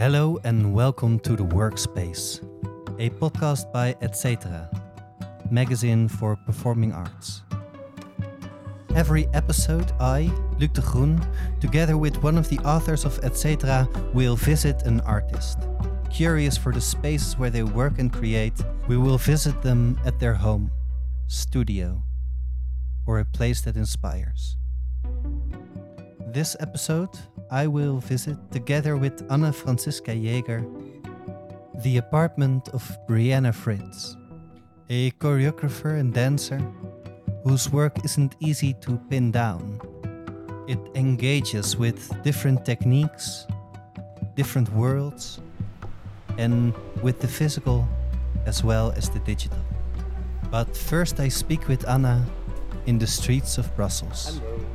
Hello and welcome to The Workspace, a podcast by Etc., magazine for performing arts. Every episode, I, Luc de Groen, together with one of the authors of Etc., will visit an artist. Curious for the spaces where they work and create, we will visit them at their home, studio, or a place that inspires. This episode, I will visit, together with Anna Franziska Jaeger, the apartment of Bryana Fritz, a choreographer and dancer whose work isn't easy to pin down. It engages with different techniques, different worlds, and with the physical as well as the digital. But first, I speak with Anna in the streets of Brussels. Hello.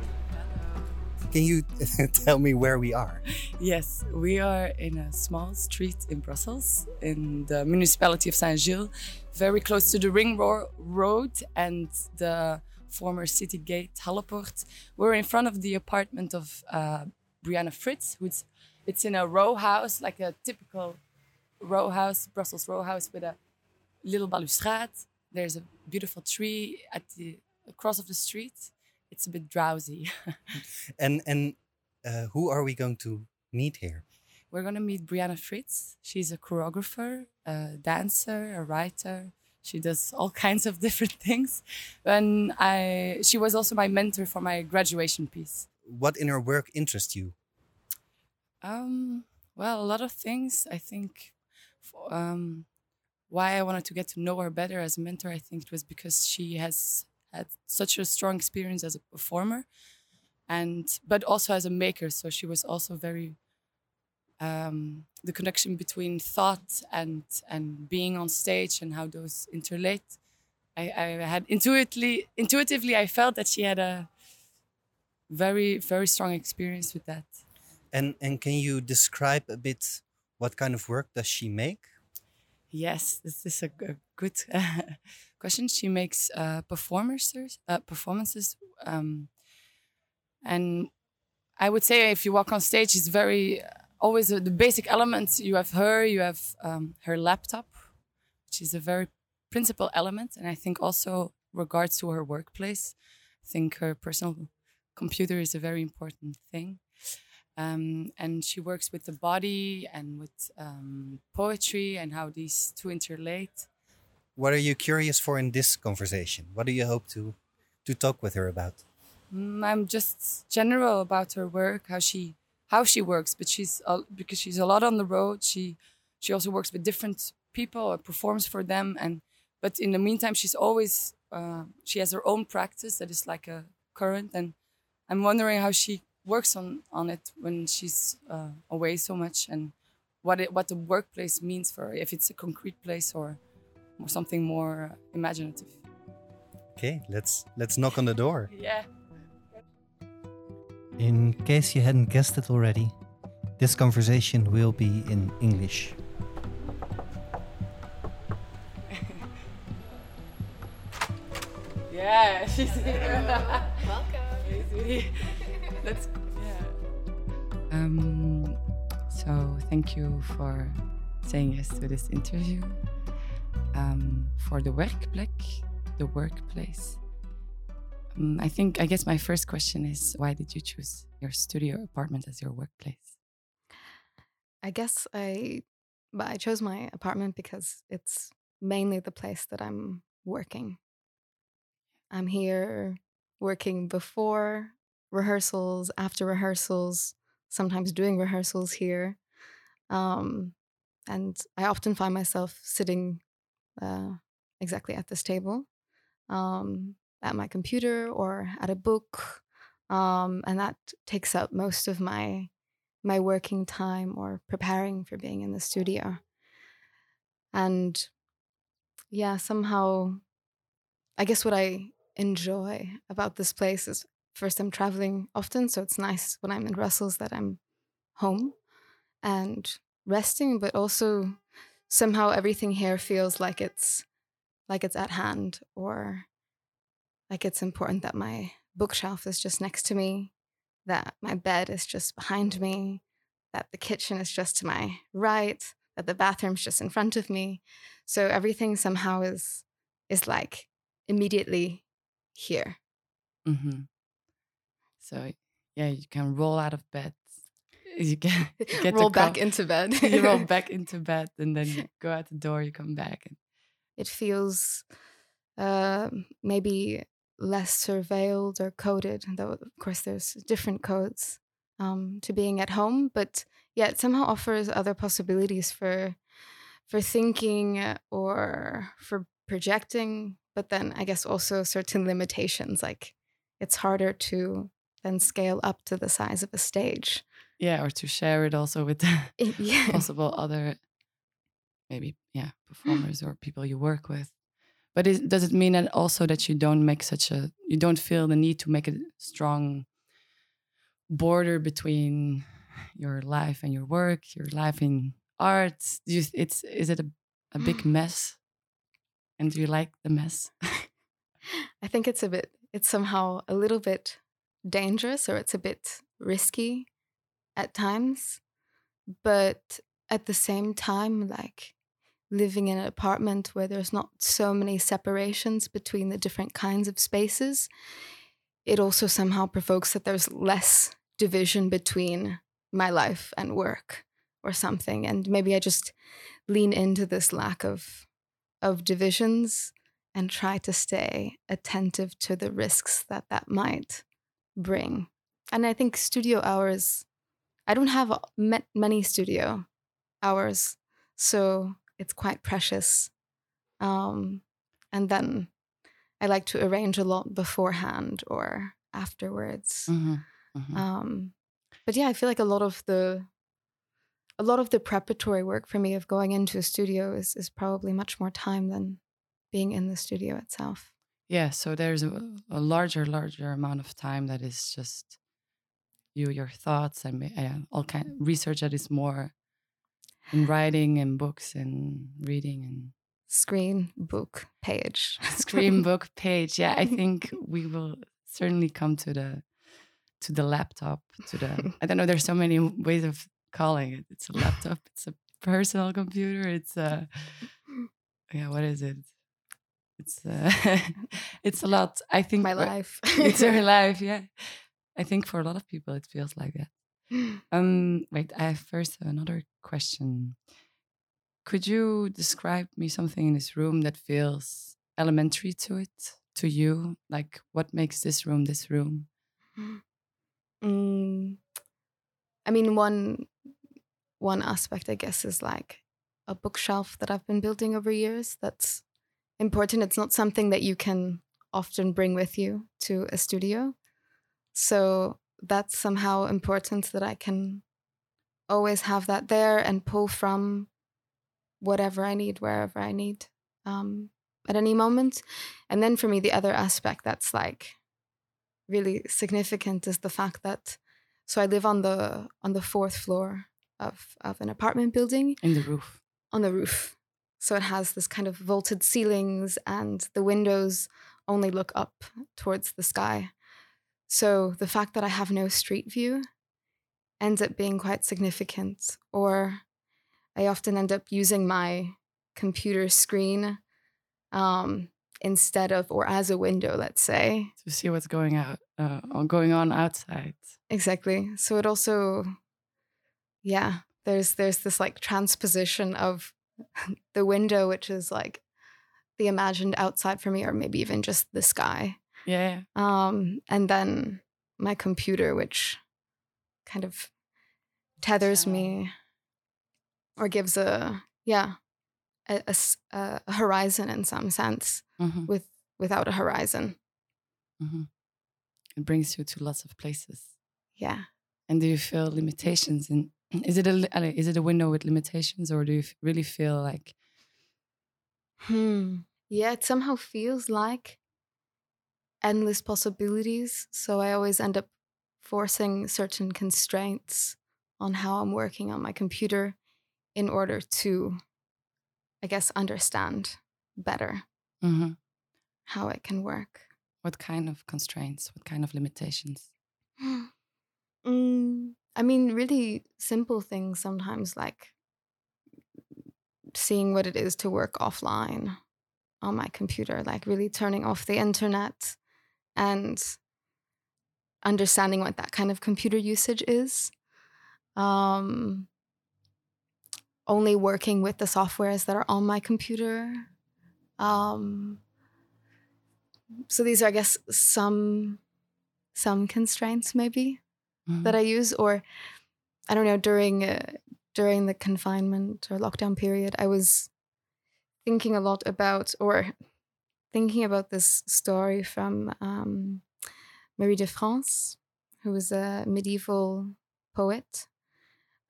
Can you tell me where we are? Yes, we are in a small street in Brussels, in the municipality of Saint Gilles, very close to the Ring Road and the former city gate Hallepoort. We're in front of the apartment of uh, Bryana Fritz, who's it's in a row house, like a typical row house, Brussels row house with a little balustrade. There's a beautiful tree at the across of the street. It's a bit drowsy. And and uh, who are we going to meet here? We're gonna meet Bryana Fritz. She's a choreographer, a dancer, a writer. She does all kinds of different things. And I, she was also my mentor for my graduation piece. What in her work interests you? Um, well, a lot of things. I think um, why I wanted to get to know her better as a mentor, I think it was because she has had such a strong experience as a performer, and but also as a maker. So she was also very um, the connection between thought and and being on stage and how those interlate. I, I had intuitively intuitively I felt that she had a very very strong experience with that. And and can you describe a bit what kind of work does she make? Yes, this is a good uh, question. She makes uh, performances, uh, performances, um, and I would say if you walk on stage, it's very always uh, the basic elements. You have her, you have um, her laptop, which is a very principal element, and I think also regards to her workplace. I think her personal computer is a very important thing. Um, and she works with the body and with um, poetry and how these two interlate. What are you curious for in this conversation? What do you hope to to talk with her about? Mm, I'm just general about her work, how she how she works, but she's uh, because she's a lot on the road. She she also works with different people or performs for them, and but in the meantime, she's always uh, she has her own practice that is like a current, and I'm wondering how she works on on it when she's uh, away so much, and what it, what the workplace means for her, if it's a concrete place or, or something more uh, imaginative. Okay, let's let's knock on the door. Yeah. In case you hadn't guessed it already, this conversation will be in English. Yeah, she's here. Welcome. Let's yeah. Um so thank you for saying yes to this interview. Um for the werkplek, the workplace. Um, I think I guess my first question is why did you choose your studio apartment as your workplace? I guess I, but I chose my apartment because it's mainly the place that I'm working. I'm here working before rehearsals, after rehearsals, sometimes doing rehearsals here. Um, and I often find myself sitting uh, exactly at this table, um, at my computer or at a book. Um, and that takes up most of my my working time or preparing for being in the studio. And yeah, somehow, I guess what I enjoy about this place is first, I'm traveling often. So it's nice when I'm in Brussels that I'm home and resting, but also somehow everything here feels like it's like it's at hand or like it's important that my bookshelf is just next to me that my bed is just behind me, that the kitchen is just to my right, that the bathroom's just in front of me. So everything somehow is is like immediately here. Mm-hmm. So yeah, you can roll out of bed. You can get roll back into bed. you roll back into bed, and then you go out the door. You come back, and it feels uh, maybe less surveilled or coded, though of course there's different codes um, to being at home. But yeah, it somehow offers other possibilities for for thinking or for projecting. But then I guess also certain limitations, like it's harder to then scale up to the size of a stage. yeah, or to share it also with yeah. possible other maybe yeah performers or people you work with. But is, does it mean that also that you don't make such a you don't feel the need to make a strong border between your life and your work, your life in art? Do you, it's is it a, a big mess? And do you like the mess? I think it's a bit, it's somehow a little bit dangerous or it's a bit risky at times. But at the same time, like living in an apartment where there's not so many separations between the different kinds of spaces, it also somehow provokes that there's less division between my life and work or something. And maybe I just lean into this lack of of divisions and try to stay attentive to the risks that that might bring. And I think studio hours, I don't have ma- many studio hours, so it's quite precious. Um, and then I like to arrange a lot beforehand or afterwards. Mhm, mhm. Um, but yeah, I feel like a lot of the a lot of the preparatory work for me of going into a studio is is probably much more time than being in the studio itself. Yeah, so there's a, a larger, larger amount of time that is just you, your thoughts, and uh, all kind of research that is more in writing and books and reading and Screen, book, page. screen book page. Yeah, I think we will certainly come to the to the laptop. To the I don't know. There's so many ways of calling it. It's a laptop. It's a personal computer. It's a yeah. What is it? It's uh, it's a lot. I think My life. it's your life yeah i think for a lot of people it feels like that um wait i have first another question could you describe me something in this room that feels elementary to it to you like what makes this room this room Mm, I mean, one one aspect, I guess, is like a bookshelf that I've been building over years. That's important. It's not something that you can often bring with you to a studio, so that's somehow important that I can always have that there and pull from whatever I need, wherever I need, um, at any moment. And then for me, the other aspect that's like really significant is the fact that so I live on the on the fourth floor of of an apartment building in the roof on the roof. So it has this kind of vaulted ceilings and the windows only look up towards the sky. So the fact that I have no street view ends up being quite significant or I often end up using my computer screen um, instead of or as a window, let's say, to see what's going out uh, going on outside Exactly. So it also, yeah, there's there's this like transposition of the window, which is like the imagined outside for me, or maybe even just the sky. yeah Um, and then my computer, which kind of tethers me or gives a yeah a a horizon in some sense Mhm, with without a horizon. mhm. it brings you to lots of places Yeah. and do you feel limitations in is it a is it a window with limitations or do you really feel like Hmm. Yeah, it somehow feels like endless possibilities. So I always end up forcing certain constraints on how I'm working on my computer in order to, I guess, understand better Mhm. how it can work. what kind of constraints what kind of limitations Mm, I mean, really simple things sometimes, like seeing what it is to work offline on my computer, like really turning off the internet and understanding what that kind of computer usage is. Um, only working with the softwares that are on my computer. Um, so these are, I guess, some some constraints maybe mm-hmm. that I use, or I don't know during uh, during the confinement or lockdown period, I was thinking a lot about or thinking about this story from um, Marie de France, who was a medieval poet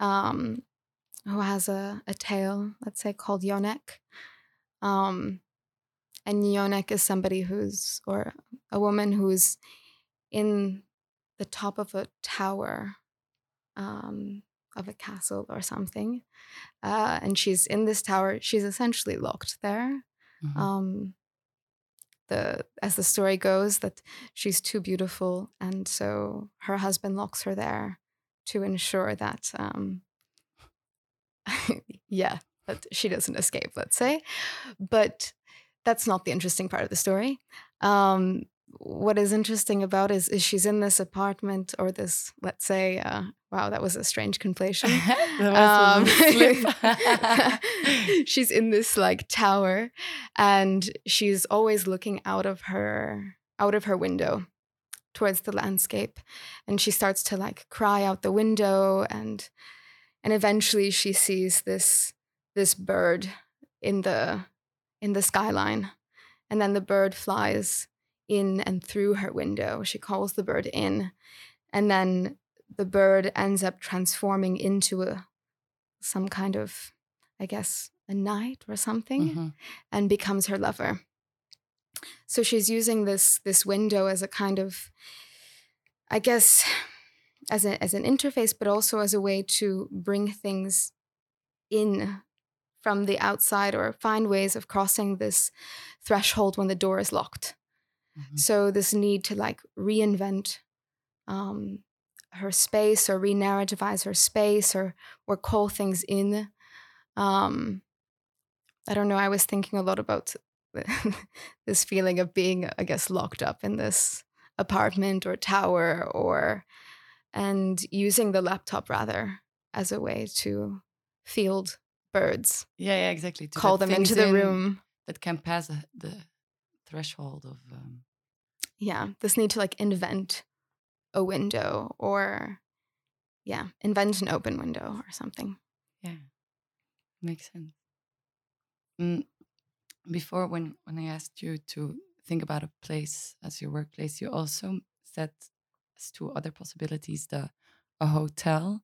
um, who has a, a tale, let's say, called Yonec. Um, and Yonec is somebody who's, or a woman who's in the top of a tower um, of a castle or something. Uh, and she's in this tower. She's essentially locked there. Mm-hmm. Um, the as the story goes, that she's too beautiful, and so her husband locks her there to ensure that, um, yeah, that she doesn't escape. Let's say, but that's not the interesting part of the story. Um, what is interesting about is is she's in this apartment or this let's say uh, wow that was a strange conflation. Um, she's in this like tower and she's always looking out of her out of her window towards the landscape and she starts to like cry out the window and and eventually she sees this this bird in the in the skyline and then the bird flies in and through her window. She calls the bird in, and then the bird ends up transforming into a some kind of, I guess, a knight or something, mm-hmm. and becomes her lover. So she's using this this window as a kind of, I guess, as a, as an interface, but also as a way to bring things in from the outside or find ways of crossing this threshold when the door is locked. Mm-hmm. So this need to like reinvent um, her space or re-narrativize her space or or call things in. Um, I don't know. I was thinking a lot about this feeling of being, I guess, locked up in this apartment or tower or and using the laptop rather as a way to field birds. Yeah, yeah, exactly. To Call them into the in room that can pass the threshold of um, yeah this need to like invent a window or yeah invent an open window or something. Yeah. Makes sense. Mm, before when when i asked you to think about a place as your workplace you also said as two other possibilities the a hotel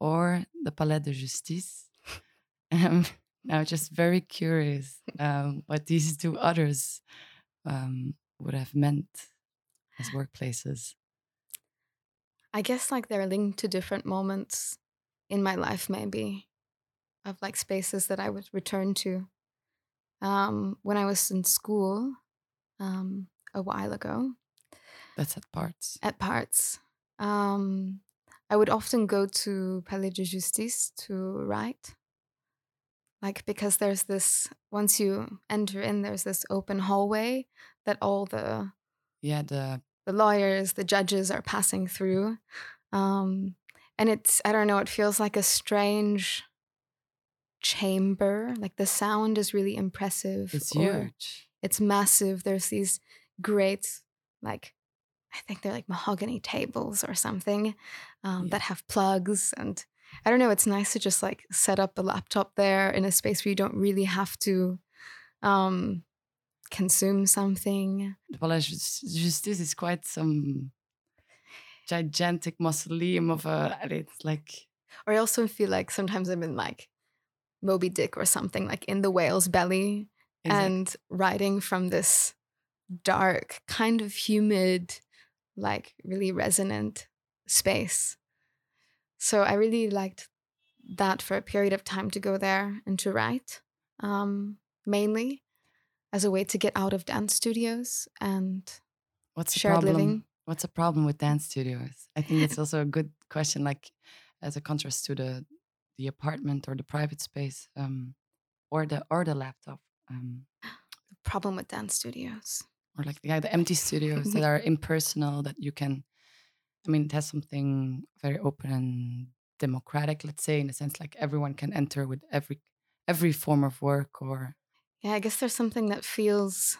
or the palais de justice. Um, now just very curious um, what these two others um, would have meant as workplaces? I guess like they're linked to different moments in my life, maybe of like spaces that I would return to. Um, when I was in school um, a while ago. That's at parts. At parts. Um, I would often go to Palais de Justice to write like because there's this once you enter in there's this open hallway that all the yeah the the lawyers the judges are passing through um and it's i don't know it feels like a strange chamber like the sound is really impressive it's huge it's massive there's these great like i think they're like mahogany tables or something um, yeah. that have plugs and I don't know, it's nice to just like set up a laptop there in a space where you don't really have to um, consume something. Well, Justice is quite some gigantic mausoleum of a, it's like. Or I also feel like sometimes I'm in like Moby Dick or something, like in the whale's belly exactly. and riding from this dark, kind of humid, like really resonant space. So I really liked that for a period of time to go there and to write, um, mainly as a way to get out of dance studios and what's shared the living. What's the problem with dance studios? I think it's also a good question, like as a contrast to the the apartment or the private space, um, or the or the laptop. Um, the problem with dance studios, or like yeah, the empty studios that are impersonal that you can. I mean, it has something very open and democratic, let's say, in a sense, like everyone can enter with every every form of work or. Yeah, I guess there's something that feels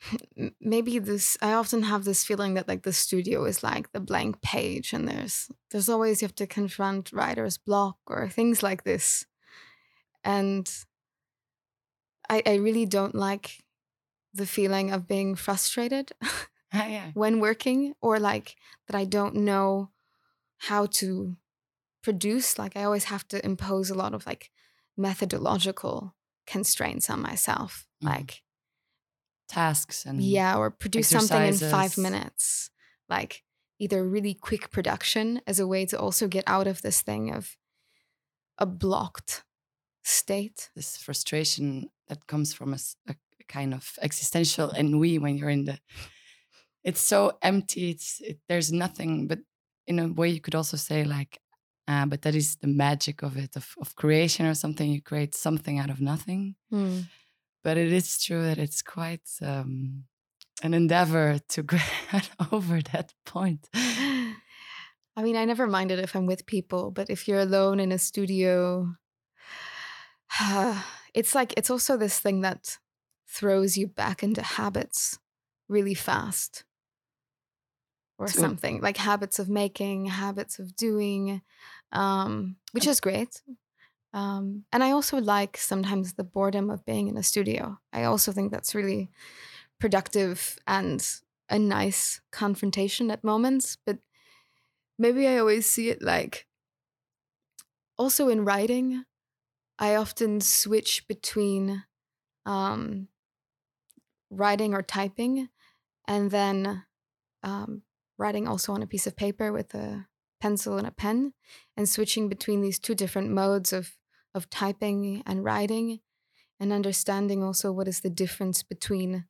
maybe this i often have this feeling that like the studio is like the blank page and there's there's always you have to confront writer's block or things like this and i i really don't like the feeling of being frustrated yeah. when working or like that i don't know how to produce like i always have to impose a lot of like methodological constraints on myself mm. like tasks and yeah or produce something in five minutes like either really quick production as a way to also get out of this thing of a blocked state this frustration that comes from a, a kind of existential ennui when you're in the it's so empty it's it, there's nothing but in a way you could also say like uh, but that is the magic of it of, of creation or something you create something out of nothing. Mm but it is true that it's quite um, an endeavor to get over that point. I mean, I never minded if I'm with people, but if you're alone in a studio, it's like it's also this thing that throws you back into habits really fast or so, something like habits of making, habits of doing, um, which is great. Um, and I also like sometimes the boredom of being in a studio. I also think that's really productive and a nice confrontation at moments. But maybe I always see it like also in writing, I often switch between um, writing or typing and then um, writing also on a piece of paper with a pencil and a pen and switching between these two different modes of of typing and writing and understanding also what is the difference between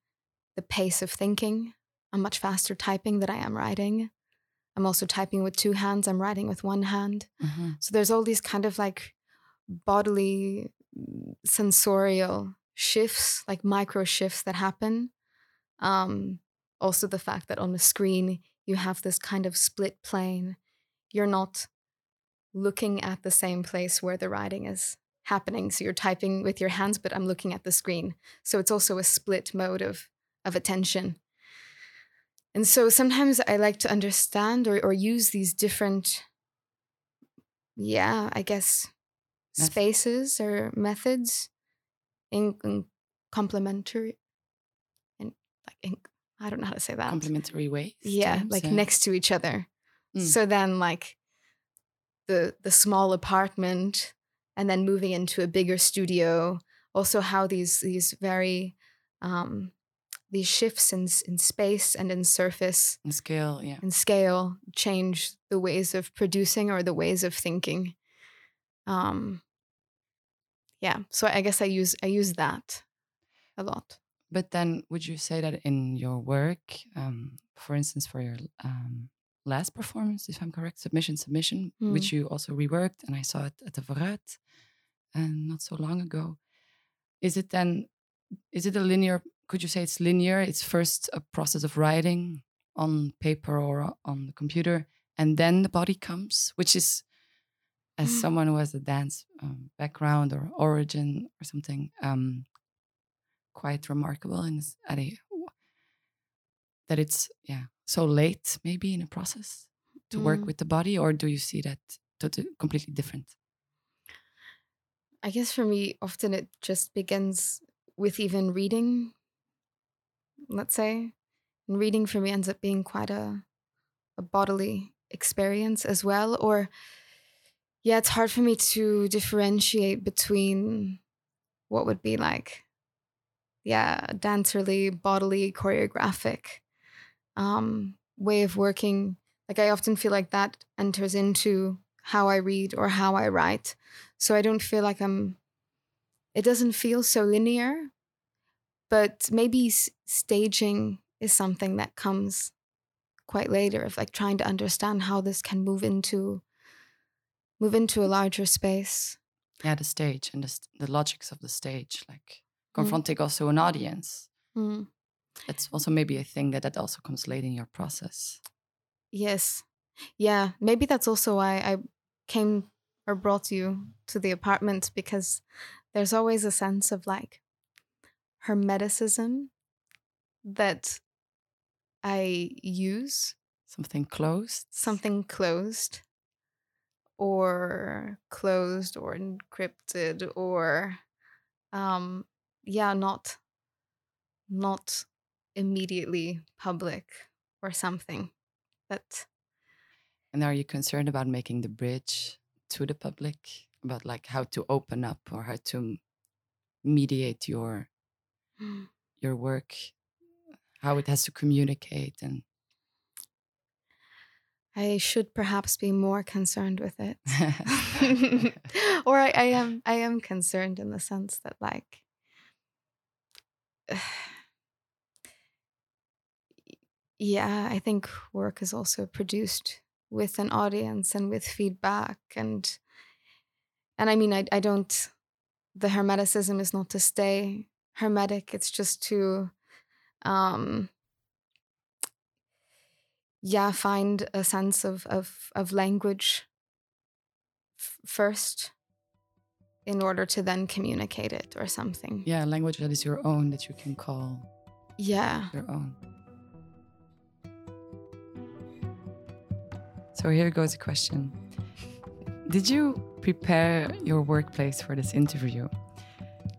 the pace of thinking. I'm much faster typing than I am writing. I'm also typing with two hands, I'm writing with one hand. Mm-hmm. So there's all these kind of like bodily sensorial shifts, like micro shifts that happen. Um, also, the fact that on the screen you have this kind of split plane. You're not looking at the same place where the writing is happening. So you're typing with your hands, but I'm looking at the screen. So it's also a split mode of, of attention. And so sometimes I like to understand or, or use these different, yeah, I guess, spaces or methods in, in complementary and like in, I don't know how to say that. Complementary ways. Yeah, like yeah. next to each other. Mm. So then like the the small apartment and then moving into a bigger studio also how these these very um, these shifts in in space and in surface and scale yeah and scale change the ways of producing or the ways of thinking um yeah so i guess i use i use that a lot but then would you say that in your work um for instance for your um last performance, if I'm correct, submission, submission, mm. which you also reworked, and I saw it at the Vooruit and not so long ago. Is it then? Is it a linear? Could you say it's linear? It's first a process of writing on paper or on the computer, and then the body comes, which is, as mm. someone who has a dance um, background or origin or something, um, quite remarkable and at a that it's yeah so late maybe in a process to mm. work with the body or do you see that totally completely different i guess for me often it just begins with even reading let's say and reading for me ends up being quite a, a bodily experience as well or yeah it's hard for me to differentiate between what would be like yeah dancerly bodily choreographic um, way of working. Like I often feel like that enters into how I read or how I write. So I don't feel like I'm, it doesn't feel so linear, but maybe s- staging is something that comes quite later of like trying to understand how this can move into move into a larger space. Yeah, the stage and the, the logics of the stage, like confronting also an audience. Mm. That's also maybe a thing that that also comes late in your process. Yes. Yeah. Maybe that's also why I came or brought you to the apartment because there's always a sense of like hermeticism that I use, Something closed. something closed or closed or encrypted or um yeah, not not immediately public or something. But And are you concerned about making the bridge to the public? About like how to open up or how to mediate your mm. your work, how it has to communicate and I should perhaps be more concerned with it. or I, I am I am concerned in the sense that like yeah, I think work is also produced with an audience and with feedback and and I mean I I don't the hermeticism is not to stay hermetic, it's just to um yeah find a sense of of of language f- first in order to then communicate it or something yeah, language that is your own that you can call yeah your own. So here goes a question. Did you prepare your workplace for this interview?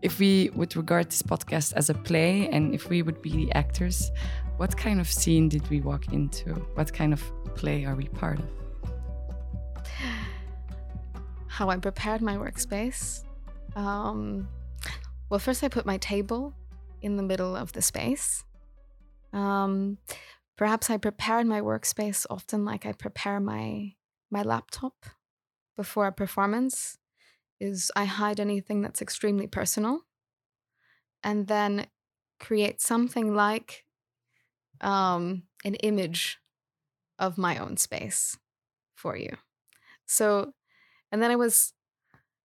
If we would regard this podcast as a play and if we would be the actors, what kind of scene did we walk into? What kind of play are we part of? How i prepared my workspace. Um well first i put my table in the middle of the space. Um perhaps i prepared my workspace often like i prepare my my laptop before a performance is i hide anything that's extremely personal and then create something like um an image of my own space for you. So and then i was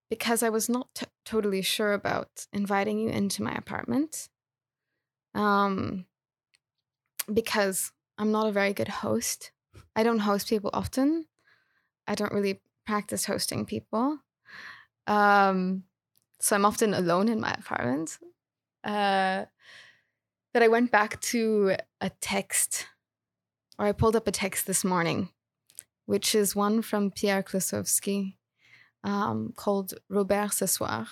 because i was not t- totally sure about inviting you into my apartment um because i'm not a very good host. I don't host people often. I don't really practice hosting people. Um so i'm often alone in my apartment. Uh that i went back to a text or i pulled up a text this morning which is one from Pierre Klossowski um, called Roberte ce soir.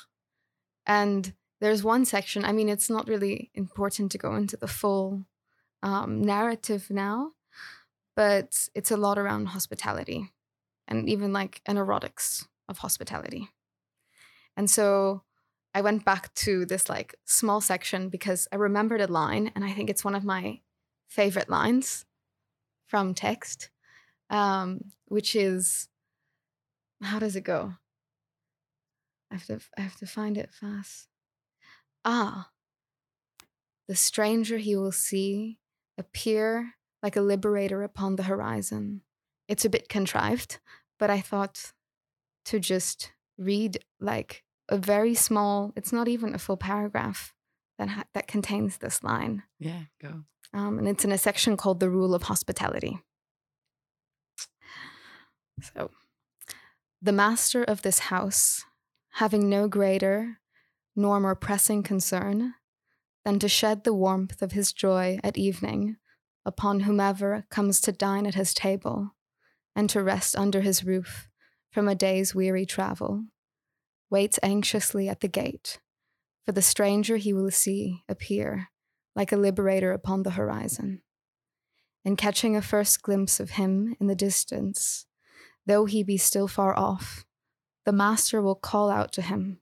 And there's one section i mean it's not really important to go into the full um, narrative now but it's a lot around hospitality and even like an erotics of hospitality. And so i went back to this like small section because i remembered a line and i think it's one of my favorite lines from text um, which is how does it go I have to I have to find it fast. Ah. The stranger he will see appear like a liberator upon the horizon. It's a bit contrived, but I thought to just read like a very small, it's not even a full paragraph that ha- that contains this line. Yeah, go. Um, and it's in a section called The Rule of Hospitality. So, the master of this house, having no greater nor more pressing concern than to shed the warmth of his joy at evening upon whomever comes to dine at his table and to rest under his roof from a day's weary travel, waits anxiously at the gate for the stranger he will see appear like a liberator upon the horizon. And catching a first glimpse of him in the distance, though he be still far off, the master will call out to him,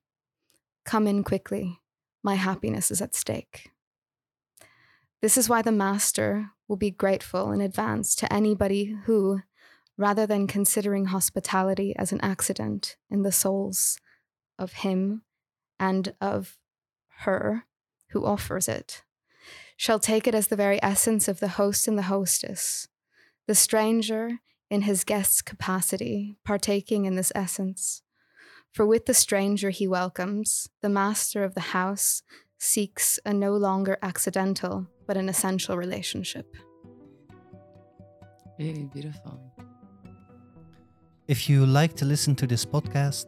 Come in quickly, my happiness is at stake. This is why the master will be grateful in advance to anybody who, rather than considering hospitality as an accident in the souls of him and of her who offers it, shall take it as the very essence of the host and the hostess, the stranger in his guest's capacity, partaking in this essence. For with the stranger he welcomes, the master of the house seeks a no longer accidental but an essential relationship. Really beautiful. If you like to listen to this podcast,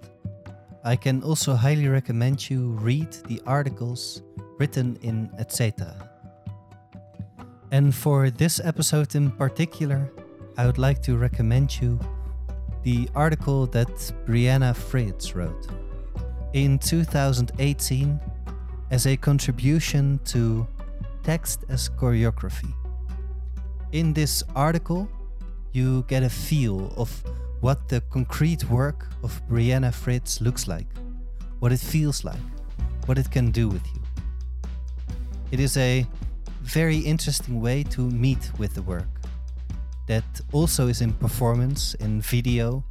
I can also highly recommend you read the articles written in etc. And for this episode in particular, I would like to recommend you the article that Bryana Fritz wrote in 2018 as a contribution to Text as Choreography. In this article, you get a feel of what the concrete work of Bryana Fritz looks like, what it feels like, what it can do with you. It is a very interesting way to meet with the work that also is in performance, in video,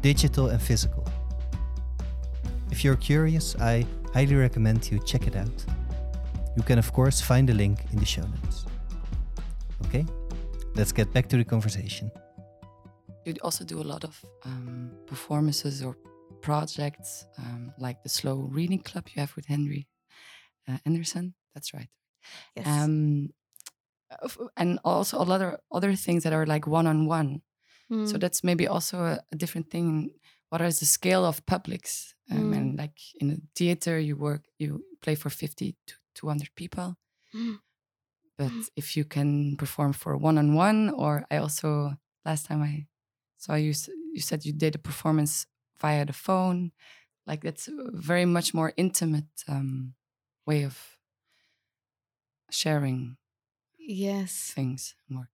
digital, and physical. If you're curious, I highly recommend you check it out. You can, of course, find the link in the show notes. Okay, let's get back to the conversation you also do a lot of um, performances or projects um, like the slow reading club you have with henry uh, Andersen that's right yes. um, and also a lot of other things that are like one-on-one mm. so hmm. that's maybe also a, a, different thing what is the scale of publics mm. and like in a theater you work you play for 50 to 200 people mm. but if you can perform for one-on-one or i also last time i saw you you said you did a performance via the phone, like that's a very much more intimate um, way of sharing. Yes, things work.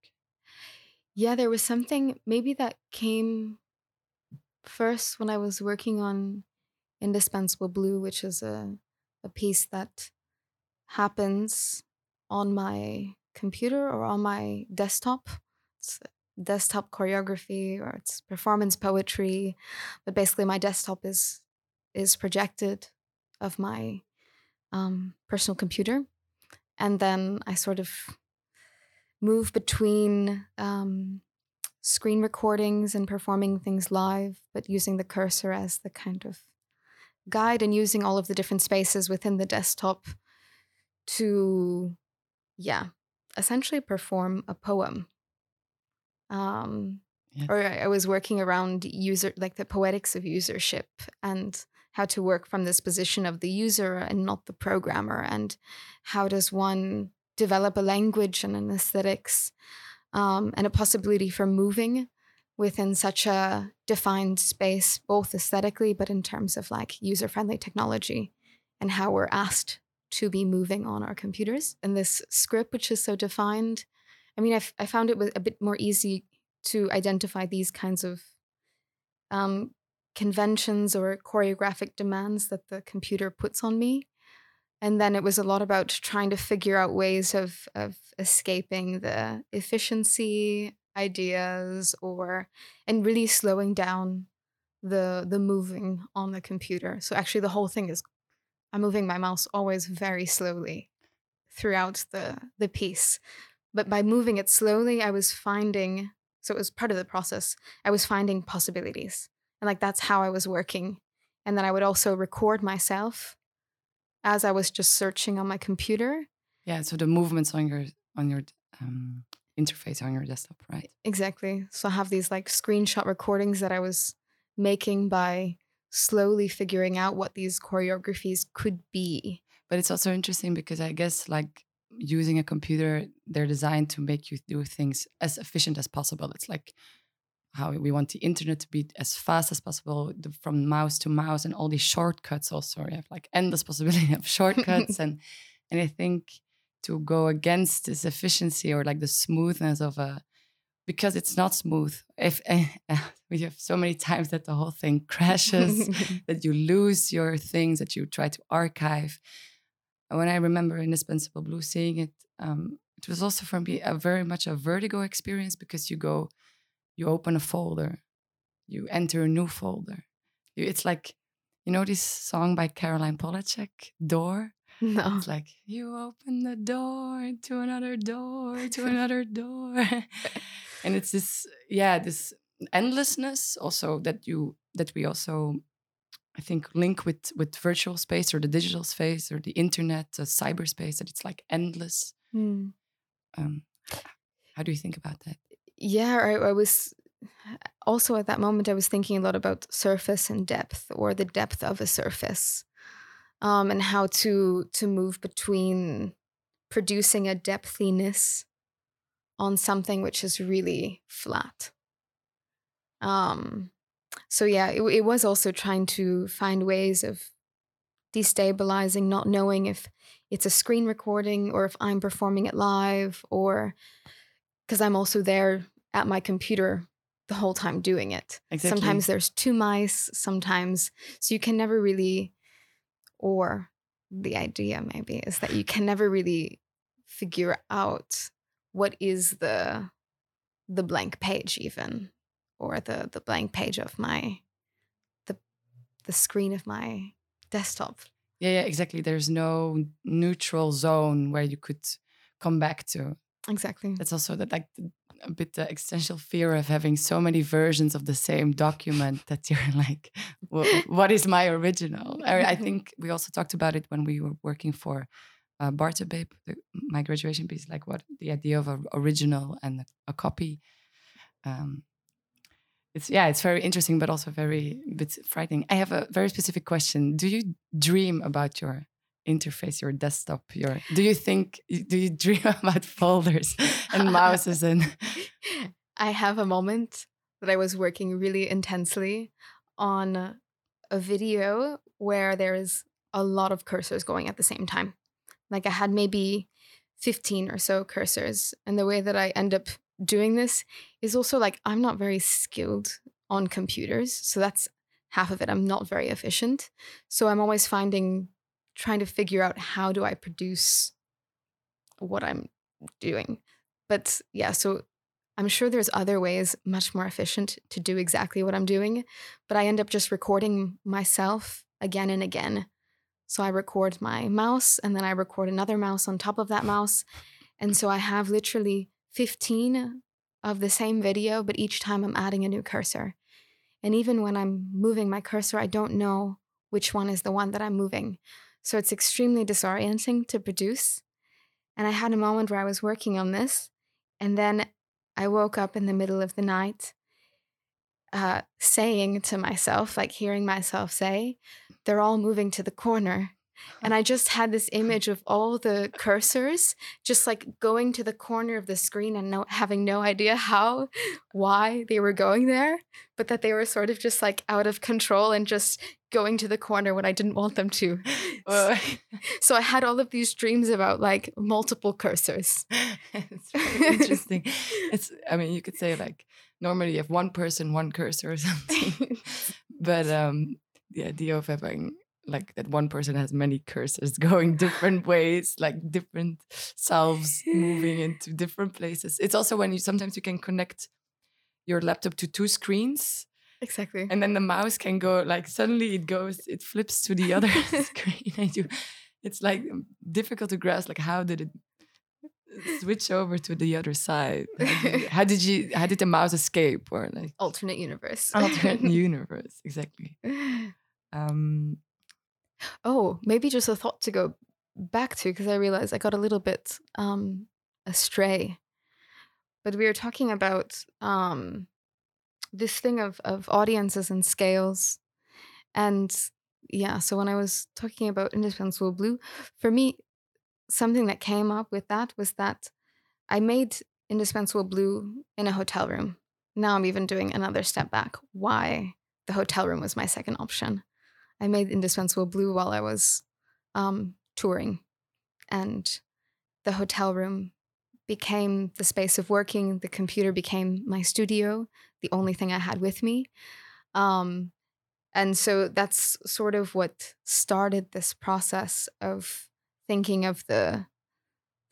Yeah, there was something maybe that came first when I was working on Indispensable Blue, which is a a piece that happens on my computer or on my desktop. It's desktop choreography or it's performance poetry but basically my desktop is is projected of my um, personal computer and then i sort of move between um, screen recordings and performing things live but using the cursor as the kind of guide and using all of the different spaces within the desktop to yeah essentially perform a poem um, yes. or I was working around user like the poetics of usership and how to work from this position of the user and not the programmer and how does one develop a language and an aesthetics um, and a possibility for moving within such a defined space both aesthetically but in terms of like user-friendly technology and how we're asked to be moving on our computers and this script which is so defined I mean, I, I found it was a bit more easy to identify these kinds of um, conventions or choreographic demands that the computer puts on me. And then it was a lot about trying to figure out ways of, of escaping the efficiency ideas or and really slowing down the the moving on the computer. So actually the whole thing is I'm moving my mouse always very slowly throughout the the piece but by moving it slowly, I was finding, so it was part of the process, I was finding possibilities. And like that's how I was working. And then I would also record myself as I was just searching on my computer. Yeah, so the movements on your on your um, interface on your desktop, right? Exactly. So I have these like screenshot recordings that I was making by slowly figuring out what these choreographies could be. But it's also interesting because I guess like using a computer, they're designed to make you do things as efficient as possible. It's like how we want the internet to be as fast as possible from mouse to mouse and all these shortcuts also we have like endless possibility of shortcuts. And and i think to go against this efficiency or like the smoothness of a because it's not smooth if uh, we have so many times that the whole thing crashes that you lose your things that you try to archive. When I remember Indispensable Blue seeing it, um, it was also for me a very much a vertigo experience because you go, you open a folder, you enter a new folder. It's like, you know, this song by Caroline Polachek, Door. No. It's like you open the door to another door to another door. and it's this yeah this endlessness also that you that we also I think link with with virtual space or the digital space or the internet, uh, cyberspace. That it's like endless. Mm. Um, how do you think about that? Yeah, I, I was also at that moment. I was thinking a lot about surface and depth, or the depth of a surface, um, and how to to move between producing a depthiness on something which is really flat. Um, so yeah, it, it was also trying to find ways of destabilizing, not knowing if it's a screen recording or if I'm performing it live or because I'm also there at my computer the whole time doing it. Exactly. Sometimes there's two mice, sometimes so you can never really or the idea maybe is that you can never really figure out what is the the blank page even or the the blank page of my the the screen of my desktop Yeah, yeah, exactly. There's no neutral zone where you could come back to. exactly That's also that like a bit the existential fear of having so many versions of the same document that you're like, well, what is my original? I, I think we also talked about it when we were working for uh, Barter Babe, the, my graduation piece, like what the idea of an original and a, a copy. Um, it's yeah, it's very interesting, but also very bit frightening. I have a very specific question. Do you dream about your interface, your desktop? Your do you think do you dream about folders and mouses and I have a moment that I was working really intensely on a video where there's a lot of cursors going at the same time. Like I had maybe 15 or so cursors. And the way that I end up doing this is also like I'm not very skilled on computers. So that's half of it. I'm not very efficient. So I'm always finding, trying to figure out how do I produce what I'm doing. But yeah, so I'm sure there's other ways much more efficient to do exactly what I'm doing, but I end up just recording myself again and again. So I record my mouse and then I record another mouse on top of that mouse. And so I have literally 15 of the same video, but each time I'm adding a new cursor. And even when I'm moving my cursor, I don't know which one is the one that I'm moving. So it's extremely disorienting to produce. And I had a moment where I was working on this, and then I woke up in the middle of the night uh, saying to myself, like hearing myself say, they're all moving to the corner. And I just had this image of all the cursors just like going to the corner of the screen and no, having no idea how, why they were going there, but that they were sort of just like out of control and just going to the corner when I didn't want them to. So I had all of these dreams about like multiple cursors. it's very interesting. It's I mean you could say like normally you have one person, one cursor or something. but um the idea of having like that one person has many cursors going different ways, like different selves moving into different places. It's also when you sometimes you can connect your laptop to two screens exactly. and then the mouse can go like suddenly it goes it flips to the other screen and you it's like difficult to grasp like how did it switch over to the other side how did, how did you how did the mouse escape or like Alternate universe. alternate universe exactly um oh, maybe just a thought to go back to because I realized I got a little bit um, astray. But we were talking about um, this thing of of audiences and scales, and yeah. So when I was talking about indispensable blue, for me, something that came up with that was that I made indispensable blue in a hotel room. Now I'm even doing another step back. Why the hotel room was my second option. I made indispensable blue while I was um, touring, and the hotel room became the space of working. The computer became my studio, the only thing I had with me. Um, and so that's sort of what started this process of thinking of the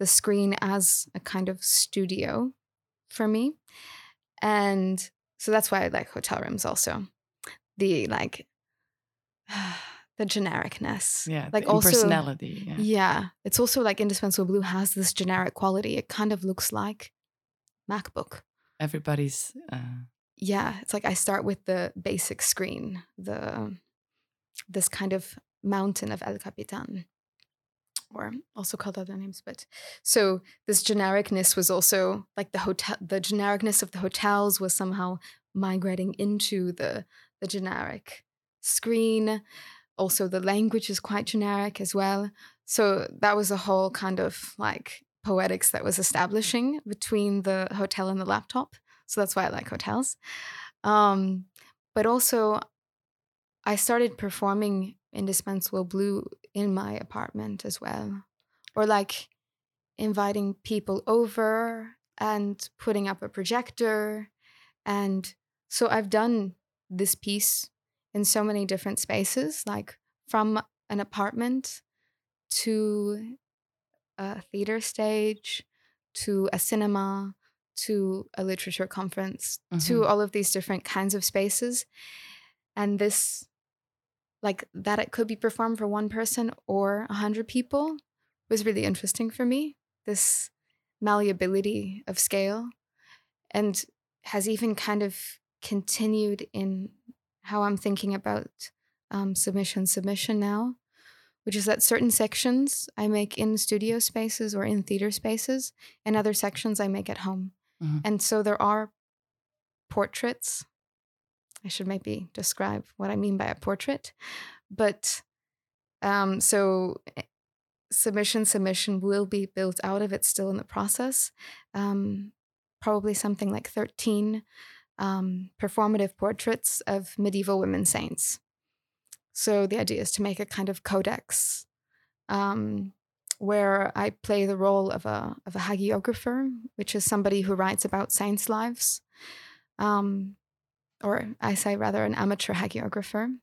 the screen as a kind of studio for me. And so that's why I like hotel rooms also. The like the genericness. yeah Like the also- personality yeah. Yeah. It's also like Indispensable Blue has this generic quality. It kind of looks like MacBook. everybody's. Uh... Yeah, it's like I start with the basic screen, the this kind of mountain of El Capitan, or also called other names. But so this genericness was also like the hotel. The genericness of the hotels was somehow migrating into the the generic screen. Also, the language is quite generic as well. So that was a whole kind of like poetics that was establishing between the hotel and the laptop. So that's why I like hotels. Um, but also, I started performing Indispensable Blue in my apartment as well, or like inviting people over and putting up a projector. And so I've done this piece in so many different spaces, like from an apartment to a theater stage to a cinema to a literature conference mm-hmm. to all of these different kinds of spaces and this like that it could be performed for one person or a hundred people was really interesting for me this malleability of scale and has even kind of continued in how i'm thinking about um, submission submission now which is that certain sections I make in studio spaces or in theater spaces, and other sections I make at home. Mm-hmm. And so there are portraits. I should maybe describe what I mean by a portrait. But um, so eh, submission submission will be built out of it still in the process. Um, probably something like 13 um, performative portraits of medieval women saints. So the idea is to make a kind of codex um, where I play the role of a of a hagiographer, which is somebody who writes about saints' lives, um, or I say rather an amateur hagiographer,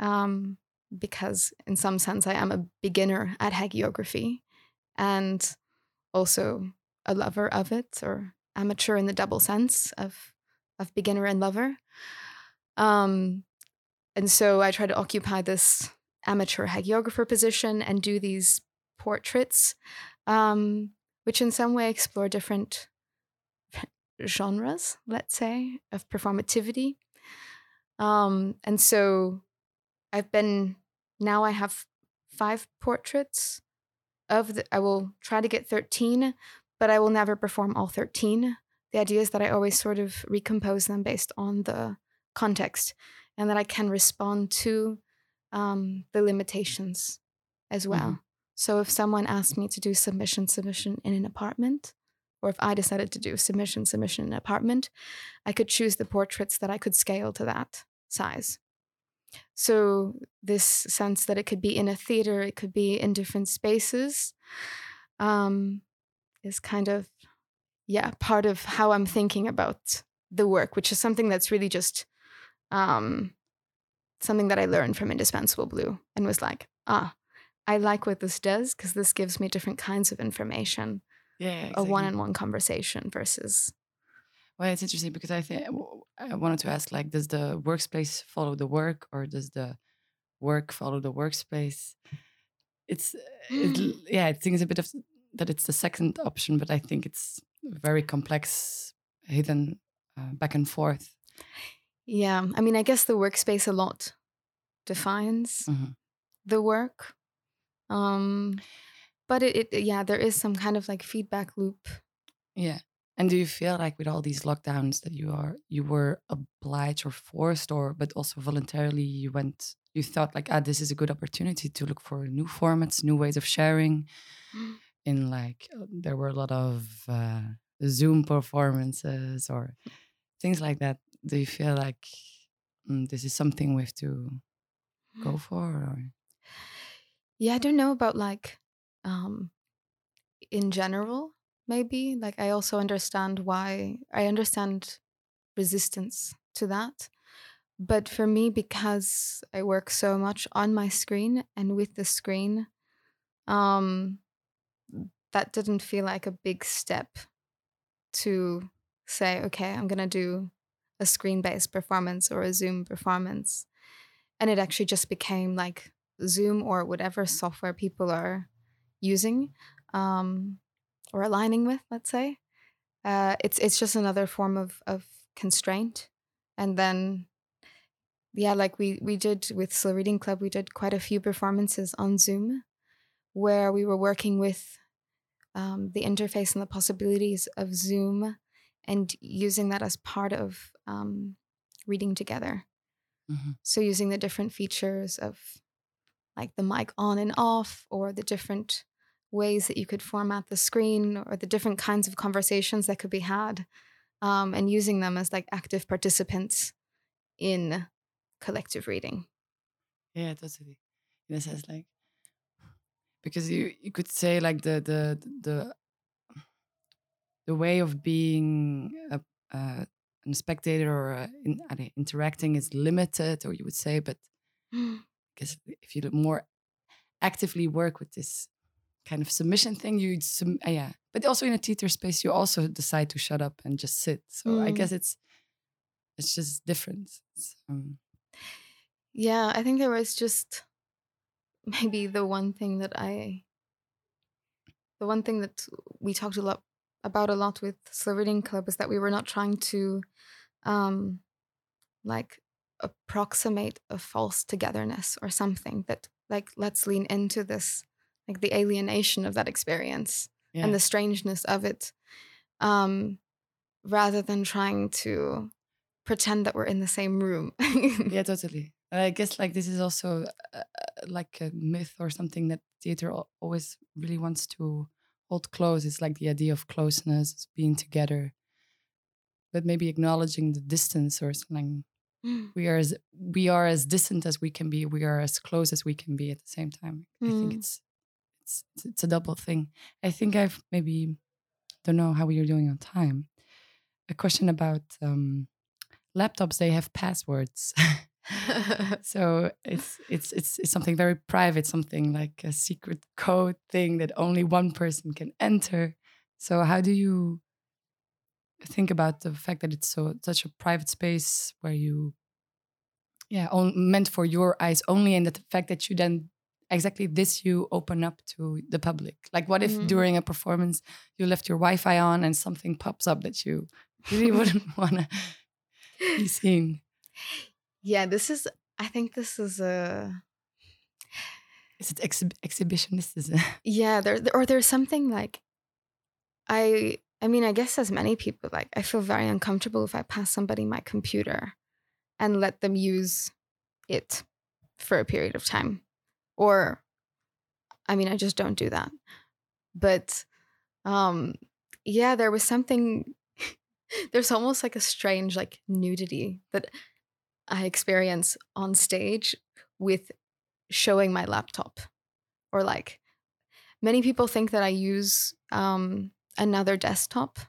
um, because in some sense I am a beginner at hagiography, and also a lover of it, or amateur in the double sense of of beginner and lover. Um, and so I try to occupy this amateur hagiographer position and do these portraits, um, which in some way explore different genres, let's say, of performativity. Um, and so I've been, now I have five portraits of the, I will try to get 13, but I will never perform all 13. The idea is that I always sort of recompose them based on the context and that I can respond to um, the limitations as well. Mm-hmm. So if someone asked me to do submission submission in an apartment, or if I decided to do submission submission in an apartment, I could choose the portraits that I could scale to that size. So this sense that it could be in a theater, it could be in different spaces, um, is kind of yeah part of how I'm thinking about the work, which is something that's really just um, something that I learned from Indispensable Blue and was like, ah, I like what this does because this gives me different kinds of information. Yeah, exactly. a one-on-one conversation versus. Well, it's interesting because I think I wanted to ask, like, does the workspace follow the work, or does the work follow the workspace? It's, it, yeah, I think it's a bit of that. It's the second option, but I think it's very complex, hidden uh, back and forth. Yeah. I mean, I guess the workspace a lot defines mm-hmm. the work. Um, but it, it, yeah, there is some kind of like feedback loop. Yeah. And do you feel like with all these lockdowns that you are you were obliged or forced or but also voluntarily you went you thought like ah this is a good opportunity to look for new formats, new ways of sharing. In like uh, there were a lot of uh, Zoom performances or things like that do you feel like mm, this is something we have to go mm. for or? yeah i don't know about like um in general maybe like i also understand why i understand resistance to that but for me because i work so much on my screen and with the screen um that didn't feel like a big step to say okay i'm going to do a screen based performance or a Zoom performance. And it actually just became like Zoom or whatever software people are using um, or aligning with, let's say. uh, it's it's just another form of of constraint, and then yeah, like we we did with Slow Reading Club, we did quite a few performances on Zoom, where we were working with um, the interface and the possibilities of Zoom, and using that as part of um, reading together. Mm-hmm. So using the different features of like the mic on and off, or the different ways that you could format the screen, or the different kinds of conversations that could be had, um, and using them as like active participants in collective reading. Yeah, totally. In a sense, like because you you could say like the the the the way of being a, a, a spectator or a, in, uh, interacting is limited, or you would say, but because if you more actively work with this kind of submission thing, you sum, uh, yeah. But also in a theater space, you also decide to shut up and just sit. So mm. I guess it's it's just different. It's, um, yeah, I think there was just maybe the one thing that I, the one thing that we talked a lot about a lot with Reading Club is that we were not trying to, um, like approximate a false togetherness or something that like let's lean into this like the alienation of that experience yeah. and the strangeness of it um rather than trying to pretend that we're in the same room yeah totally I guess like this is also uh, like a myth or something that theater always really wants to hold close. It's like the idea of closeness, being together, but maybe acknowledging the distance or something. Mm. We are as we are as distant as we can be. We are as close as we can be at the same time. Mm. I think mm. it's it's it's a double thing. I think I've maybe don't know how we are doing on time. A question about um, laptops. They have passwords. so it's, it's it's it's something very private, something like a secret code thing that only one person can enter. So how do you think about the fact that it's so such a private space where you yeah on, meant for your eyes only and the fact that you then exactly this you open up to the public like what if mm -hmm. during a performance you left your wi-fi on and something pops up that you really wouldn't want to be seen yeah, this is. I think this is a. Is it exhi- exhibitionist? Is? Yeah, there or there's something like. I I mean, I guess as many people, like I feel very uncomfortable if I pass somebody my computer, and let them use it for a period of time, or, I mean, I just don't do that. But, um, yeah, there was something. there's almost like a strange like nudity that experience on stage with showing my laptop or like many people think that I use um, another desktop oh,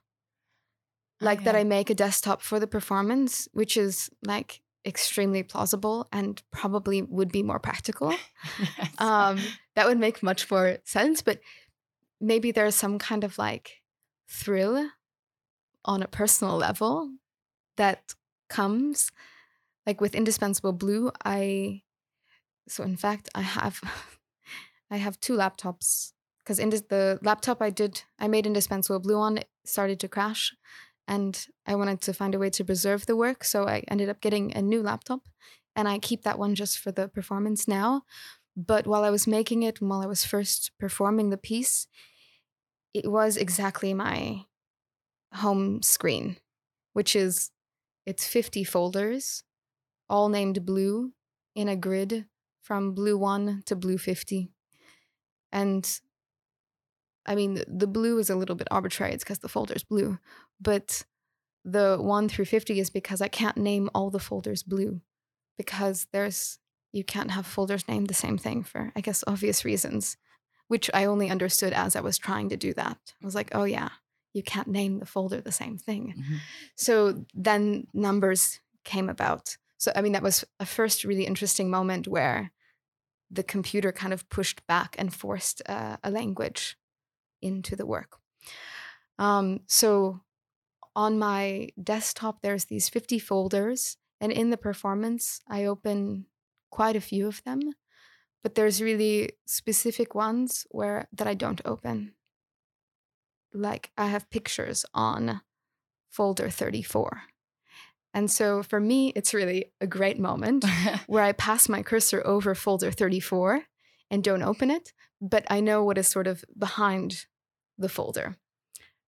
like yeah. that I make a desktop for the performance which is like extremely plausible and probably would be more practical yes. um, that would make much more sense but maybe there's some kind of like thrill on a personal level that comes like with indispensable blue i so in fact i have i have two laptops. Because in the laptop i did i made indispensable blue on started to crash and i wanted to find a way to preserve the work so i ended up getting a new laptop and i keep that one just for the performance now. But while i was making it while i was first performing the piece it was exactly my home screen which is it's 50 folders all named blue in a grid from blue 1 to blue 50. And I mean, the blue is a little bit arbitrary, it's because the folder's blue, but the 1 through 50 is because I can't name all the folders blue because there's you can't have folders named the same thing for I guess obvious reasons, which I only understood as I was trying to do that. I was like, "Oh yeah, you can't name the folder the same thing." Mm-hmm. So then numbers came about. So, I mean, that was a first really interesting moment where the computer kind of pushed back and forced uh, a language into the work. Um, so, on my desktop, there's these 50 folders, and in the performance, I open quite a few of them, but there's really specific ones where that I don't open. like I have pictures on folder 34. And so for me, it's really a great moment where I pass my cursor over folder 34 and don't open it, but I know what is sort of behind the folder.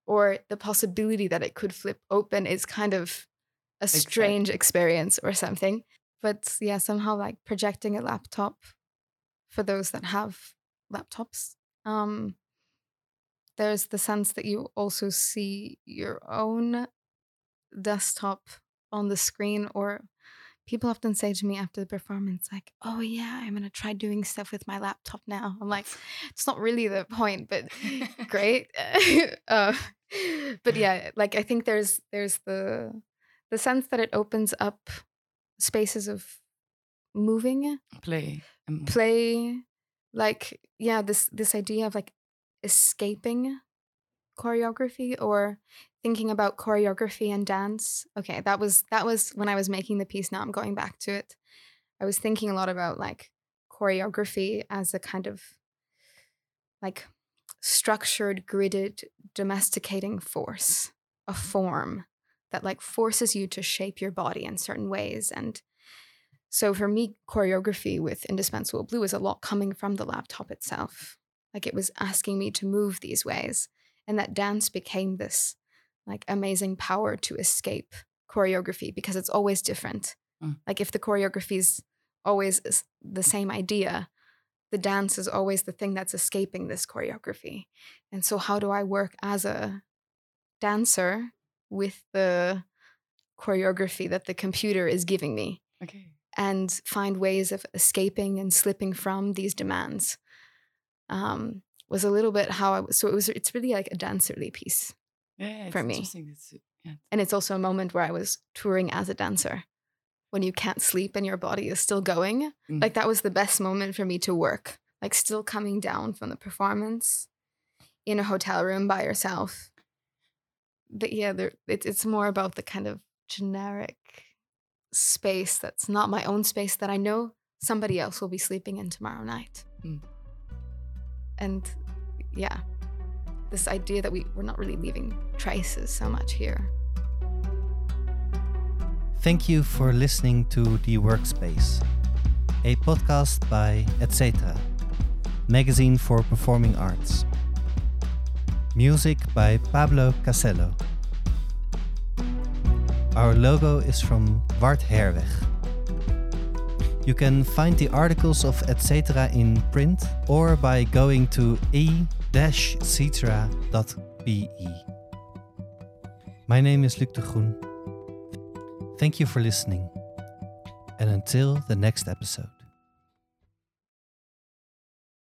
Or the possibility that it could flip open is kind of a strange experience or something. But yeah, somehow like projecting a laptop for those that have laptops. Um, there's the sense that you also see your own desktop on the screen or people often say to me after the performance like oh yeah i'm going to try doing stuff with my laptop now. I'm like it's not really the point but great. Uh, but yeah like i think there's there's the the sense that it opens up spaces of moving. Play play like yeah this this idea of like escaping choreography or thinking about choreography and dance okay that was that was when i was making the piece now i'm going back to it i was thinking a lot about like choreography as a kind of like structured gridded domesticating force a mm-hmm. form that like forces you to shape your body in certain ways and so for me, choreography with Indispensable Blue is a lot coming from the laptop itself. Like it was asking me to move these ways. And that dance became this like amazing power to escape choreography because it's always different. Mm. Like if the choreography is always the same idea, the dance is always the thing that's escaping this choreography. And so how do I work as a dancer with the choreography that the computer is giving me? Okay and find ways of escaping and slipping from these demands um, was a little bit how I was. So it was. It's really like a dancerly piece yeah, for me. It's, yeah. And it's also a moment where I was touring as a dancer. When you can't sleep and your body is still going, mm. like that was the best moment for me to work. Like still coming down from the performance in a hotel room by yourself. But yeah, there, it, it's more about the kind of generic space that's not my own space that I know somebody else will be sleeping in tomorrow night. Mm. And yeah, this idea that we, we're not really leaving traces so much here. Thank you for listening to The Workspace, a podcast by Etc., magazine for performing arts. Music by Pablo Casello. Our logo is from Wart Herweg. You can find the articles of Etc. in print or by going to etcetera.be. My name is Luc de Groen. Thank you for listening, and until the next episode.